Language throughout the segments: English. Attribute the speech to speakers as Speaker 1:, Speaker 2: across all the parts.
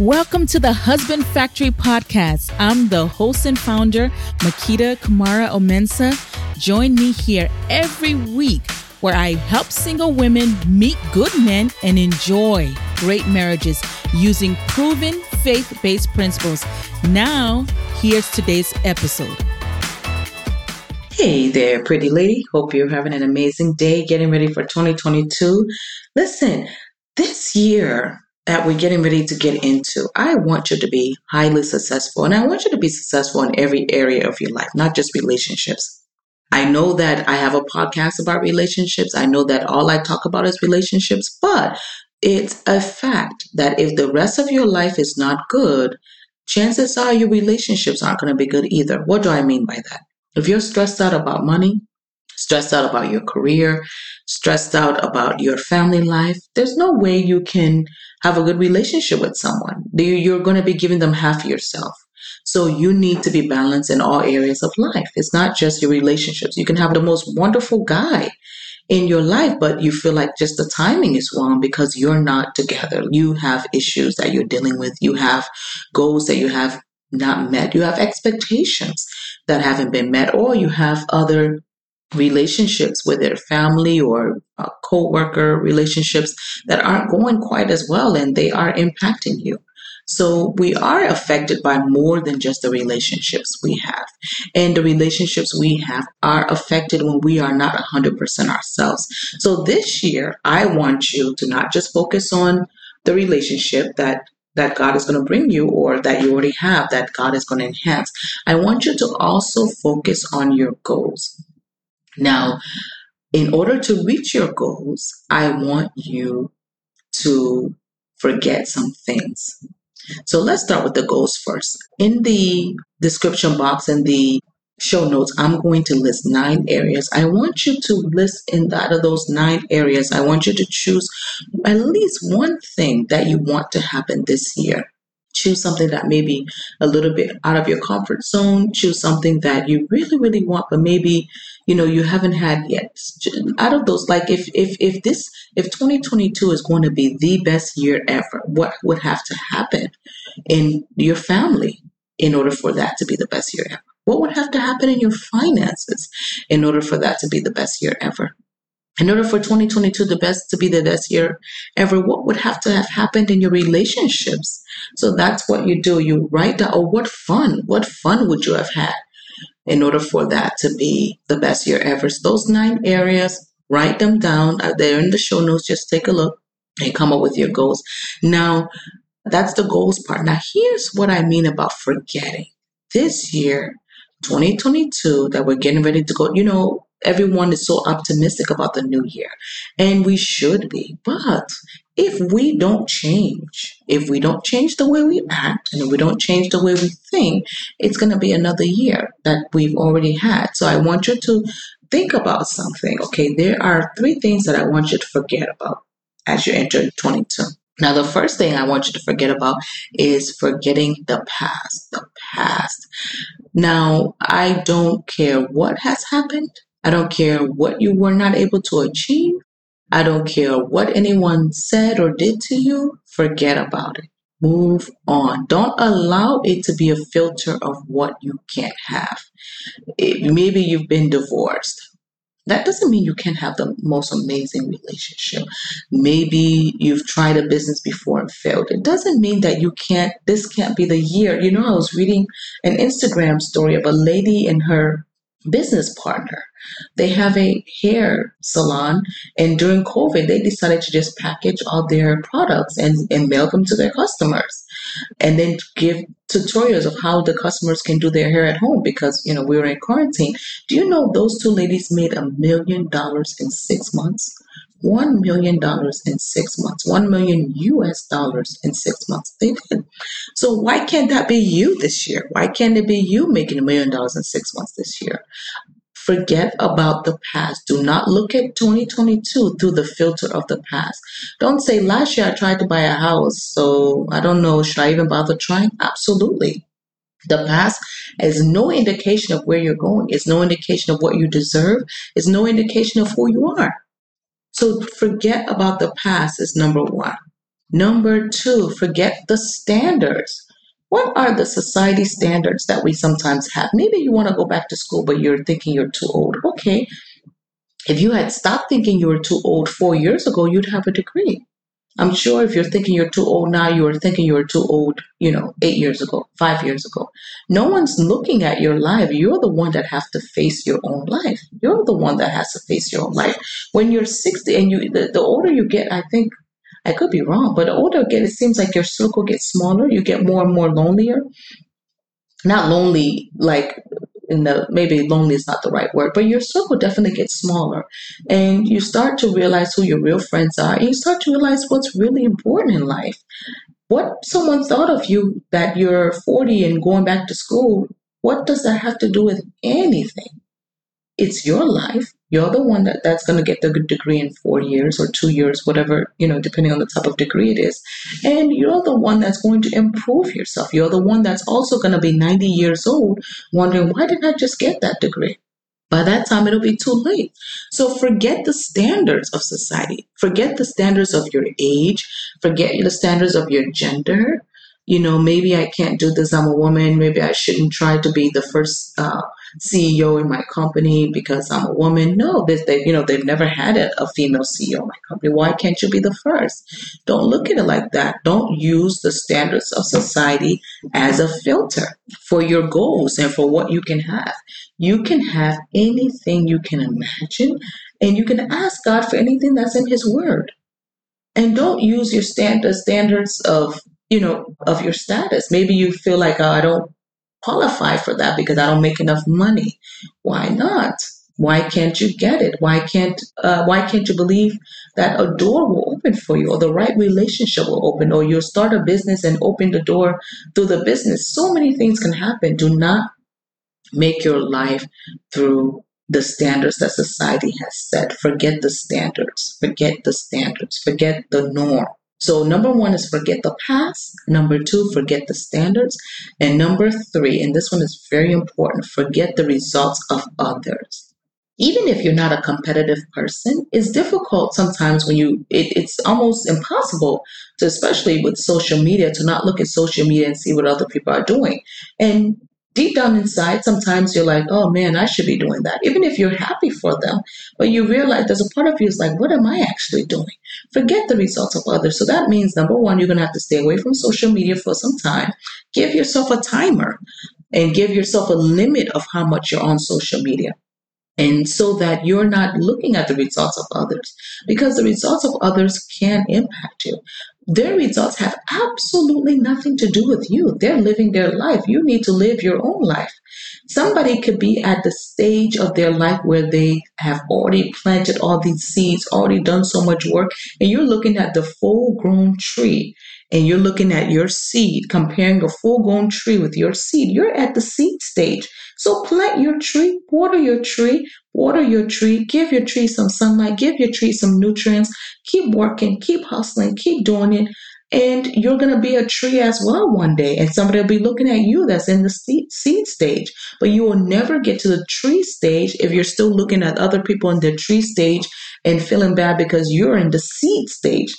Speaker 1: Welcome to the Husband Factory podcast. I'm the host and founder, Makita Kamara Omensa. Join me here every week where I help single women meet good men and enjoy great marriages using proven faith based principles. Now, here's today's episode.
Speaker 2: Hey there, pretty lady. Hope you're having an amazing day getting ready for 2022. Listen, this year that we're getting ready to get into, I want you to be highly successful and I want you to be successful in every area of your life, not just relationships. I know that I have a podcast about relationships. I know that all I talk about is relationships, but it's a fact that if the rest of your life is not good, chances are your relationships aren't going to be good either. What do I mean by that? If you're stressed out about money, stressed out about your career, stressed out about your family life, there's no way you can have a good relationship with someone. You're going to be giving them half yourself. So you need to be balanced in all areas of life. It's not just your relationships. You can have the most wonderful guy in your life, but you feel like just the timing is wrong because you're not together. You have issues that you're dealing with. You have goals that you have not met. You have expectations that haven't been met, or you have other relationships with their family or uh, co-worker relationships that aren't going quite as well and they are impacting you so we are affected by more than just the relationships we have and the relationships we have are affected when we are not 100% ourselves so this year i want you to not just focus on the relationship that that God is going to bring you or that you already have that God is going to enhance. I want you to also focus on your goals. Now, in order to reach your goals, I want you to forget some things. So let's start with the goals first. In the description box and the show notes, I'm going to list nine areas. I want you to list in that of those nine areas, I want you to choose at least one thing that you want to happen this year. Choose something that may be a little bit out of your comfort zone. Choose something that you really, really want, but maybe you know you haven't had yet. Out of those, like if if if this if 2022 is going to be the best year ever, what would have to happen in your family in order for that to be the best year ever? What would have to happen in your finances in order for that to be the best year ever? In order for 2022 the best to be the best year ever, what would have to have happened in your relationships? So that's what you do. You write down, oh, what fun, what fun would you have had in order for that to be the best year ever? So those nine areas, write them down. Uh, they're in the show notes. Just take a look and come up with your goals. Now, that's the goals part. Now, here's what I mean about forgetting. This year, 2022 that we're getting ready to go. You know, everyone is so optimistic about the new year, and we should be. But if we don't change, if we don't change the way we act, and if we don't change the way we think, it's going to be another year that we've already had. So I want you to think about something. Okay, there are three things that I want you to forget about as you enter 22. Now, the first thing I want you to forget about is forgetting the past. The past. Now, I don't care what has happened. I don't care what you were not able to achieve. I don't care what anyone said or did to you. Forget about it. Move on. Don't allow it to be a filter of what you can't have. It, maybe you've been divorced that doesn't mean you can't have the most amazing relationship. Maybe you've tried a business before and failed. It doesn't mean that you can't, this can't be the year. You know, I was reading an Instagram story of a lady and her business partner. They have a hair salon, and during COVID, they decided to just package all their products and, and mail them to their customers and then give tutorials of how the customers can do their hair at home because you know we were in quarantine do you know those two ladies made a million dollars in six months one million dollars in six months one million us dollars in six months they did so why can't that be you this year why can't it be you making a million dollars in six months this year Forget about the past. Do not look at 2022 through the filter of the past. Don't say, last year I tried to buy a house, so I don't know, should I even bother trying? Absolutely. The past is no indication of where you're going. It's no indication of what you deserve. It's no indication of who you are. So forget about the past is number one. Number two, forget the standards. What are the society standards that we sometimes have? Maybe you want to go back to school, but you're thinking you're too old. Okay. If you had stopped thinking you were too old four years ago, you'd have a degree. I'm sure if you're thinking you're too old now, you were thinking you were too old, you know, eight years ago, five years ago. No one's looking at your life. You're the one that has to face your own life. You're the one that has to face your own life. When you're 60 and you, the, the older you get, I think, I could be wrong, but the older you get, it seems like your circle gets smaller. You get more and more lonelier. Not lonely like in the maybe lonely is not the right word, but your circle definitely gets smaller. And you start to realize who your real friends are, and you start to realize what's really important in life. What someone thought of you that you're 40 and going back to school, what does that have to do with anything? It's your life. You're the one that, that's going to get the degree in four years or two years, whatever, you know, depending on the type of degree it is. And you're the one that's going to improve yourself. You're the one that's also going to be 90 years old wondering, why didn't I just get that degree? By that time, it'll be too late. So forget the standards of society. Forget the standards of your age. Forget the standards of your gender. You know, maybe I can't do this. I'm a woman. Maybe I shouldn't try to be the first uh, CEO in my company because I'm a woman. No, they, they you know they've never had a, a female CEO in my company. Why can't you be the first? Don't look at it like that. Don't use the standards of society as a filter for your goals and for what you can have. You can have anything you can imagine, and you can ask God for anything that's in His Word. And don't use your standard standards of you know of your status. Maybe you feel like oh, I don't qualify for that because I don't make enough money. Why not? Why can't you get it? Why can't uh, Why can't you believe that a door will open for you, or the right relationship will open, or you'll start a business and open the door through the business? So many things can happen. Do not make your life through the standards that society has set. Forget the standards. Forget the standards. Forget the norm. So, number one is forget the past. Number two, forget the standards. And number three, and this one is very important, forget the results of others. Even if you're not a competitive person, it's difficult sometimes when you, it, it's almost impossible to, especially with social media, to not look at social media and see what other people are doing. And deep down inside, sometimes you're like, oh man, I should be doing that. Even if you're happy for them, but you realize there's a part of you is like, what am I actually doing? Forget the results of others. So that means number one, you're going to have to stay away from social media for some time. Give yourself a timer and give yourself a limit of how much you're on social media. And so that you're not looking at the results of others because the results of others can impact you their results have absolutely nothing to do with you. They're living their life. You need to live your own life. Somebody could be at the stage of their life where they have already planted all these seeds, already done so much work, and you're looking at the full grown tree and you're looking at your seed, comparing a full grown tree with your seed. You're at the seed stage. So plant your tree, water your tree, water your tree, give your tree some sunlight, give your tree some nutrients, keep working, keep hustling, keep doing it. And you're going to be a tree as well one day. And somebody will be looking at you that's in the seed, stage. But you will never get to the tree stage if you're still looking at other people in the tree stage and feeling bad because you're in the seed stage.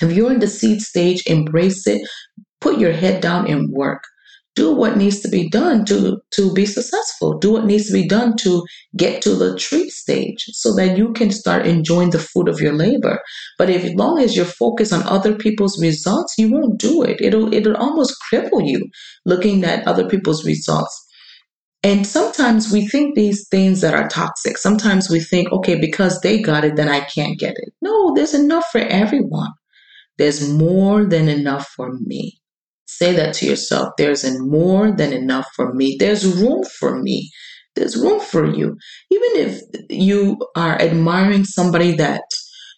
Speaker 2: If you're in the seed stage, embrace it, put your head down and work do what needs to be done to to be successful. Do what needs to be done to get to the tree stage so that you can start enjoying the fruit of your labor. But if as long as you're focused on other people's results you won't do it. It'll it'll almost cripple you looking at other people's results. And sometimes we think these things that are toxic. Sometimes we think okay because they got it then i can't get it. No there's enough for everyone. There's more than enough for me Say that to yourself. There's more than enough for me. There's room for me. There's room for you. Even if you are admiring somebody that,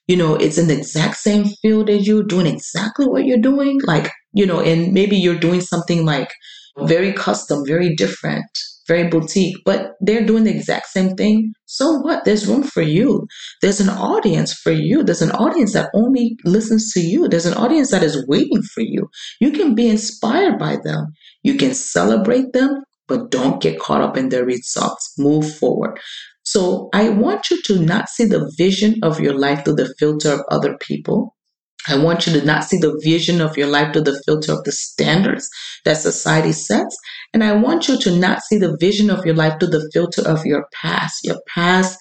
Speaker 2: you know, it's in the exact same field as you, doing exactly what you're doing, like, you know, and maybe you're doing something like very custom, very different, very boutique, but they're doing the exact same thing. So what? There's room for you. There's an audience for you. There's an audience that only listens to you. There's an audience that is waiting for you. You can be inspired by them. You can celebrate them, but don't get caught up in their results. Move forward. So I want you to not see the vision of your life through the filter of other people. I want you to not see the vision of your life through the filter of the standards that society sets. And I want you to not see the vision of your life through the filter of your past. Your past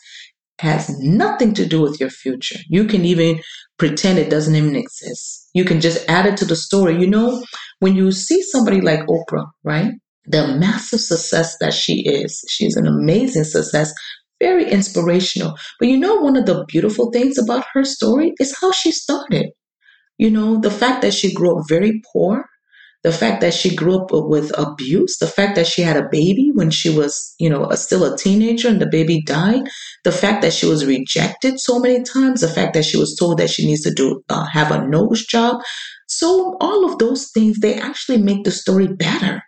Speaker 2: has nothing to do with your future. You can even pretend it doesn't even exist. You can just add it to the story. You know, when you see somebody like Oprah, right? The massive success that she is, she's an amazing success, very inspirational. But you know, one of the beautiful things about her story is how she started. You know, the fact that she grew up very poor, the fact that she grew up with abuse, the fact that she had a baby when she was, you know, a, still a teenager and the baby died, the fact that she was rejected so many times, the fact that she was told that she needs to do uh, have a nose job. So all of those things they actually make the story better.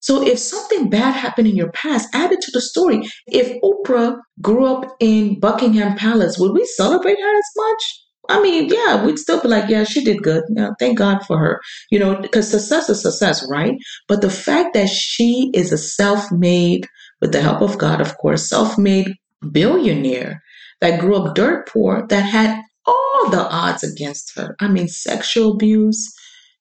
Speaker 2: So if something bad happened in your past, add it to the story. If Oprah grew up in Buckingham Palace, would we celebrate her as much? I mean, yeah, we'd still be like, yeah, she did good. Yeah, thank God for her. You know, because success is success, right? But the fact that she is a self-made, with the help of God, of course, self-made billionaire that grew up dirt poor, that had all the odds against her. I mean, sexual abuse,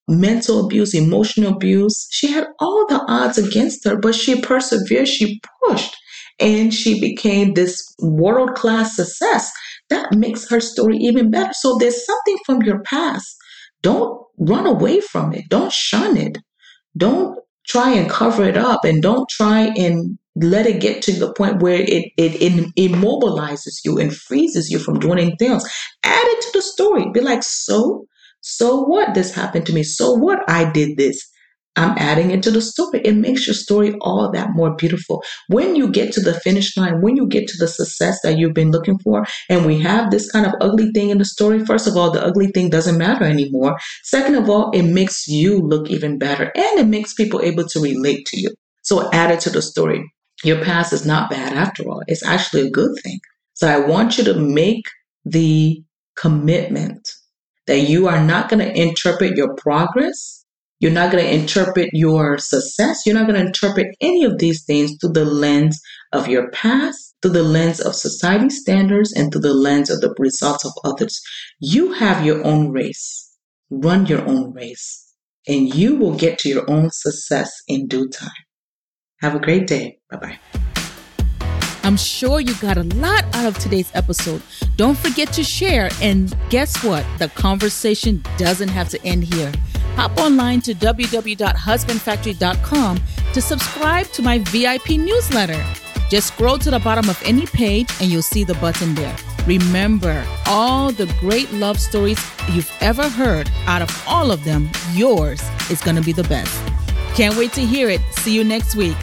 Speaker 2: mental abuse, emotional abuse. She had all the odds against her, but she persevered. She pushed and she became this world class success that makes her story even better. So there's something from your past. Don't run away from it. Don't shun it. Don't try and cover it up and don't try and let it get to the point where it, it, it immobilizes you and freezes you from doing anything else. Add it to the story. Be like, so, so what? This happened to me. So what? I did this. I'm adding it to the story. It makes your story all that more beautiful. When you get to the finish line, when you get to the success that you've been looking for, and we have this kind of ugly thing in the story, first of all, the ugly thing doesn't matter anymore. Second of all, it makes you look even better and it makes people able to relate to you. So add it to the story. Your past is not bad after all. It's actually a good thing. So I want you to make the commitment that you are not going to interpret your progress you're not going to interpret your success. You're not going to interpret any of these things through the lens of your past, through the lens of society standards, and through the lens of the results of others. You have your own race. Run your own race, and you will get to your own success in due time. Have a great day. Bye bye.
Speaker 1: I'm sure you got a lot out of today's episode. Don't forget to share. And guess what? The conversation doesn't have to end here hop online to www.husbandfactory.com to subscribe to my VIP newsletter. Just scroll to the bottom of any page and you'll see the button there. Remember, all the great love stories you've ever heard, out of all of them, yours is going to be the best. Can't wait to hear it. See you next week.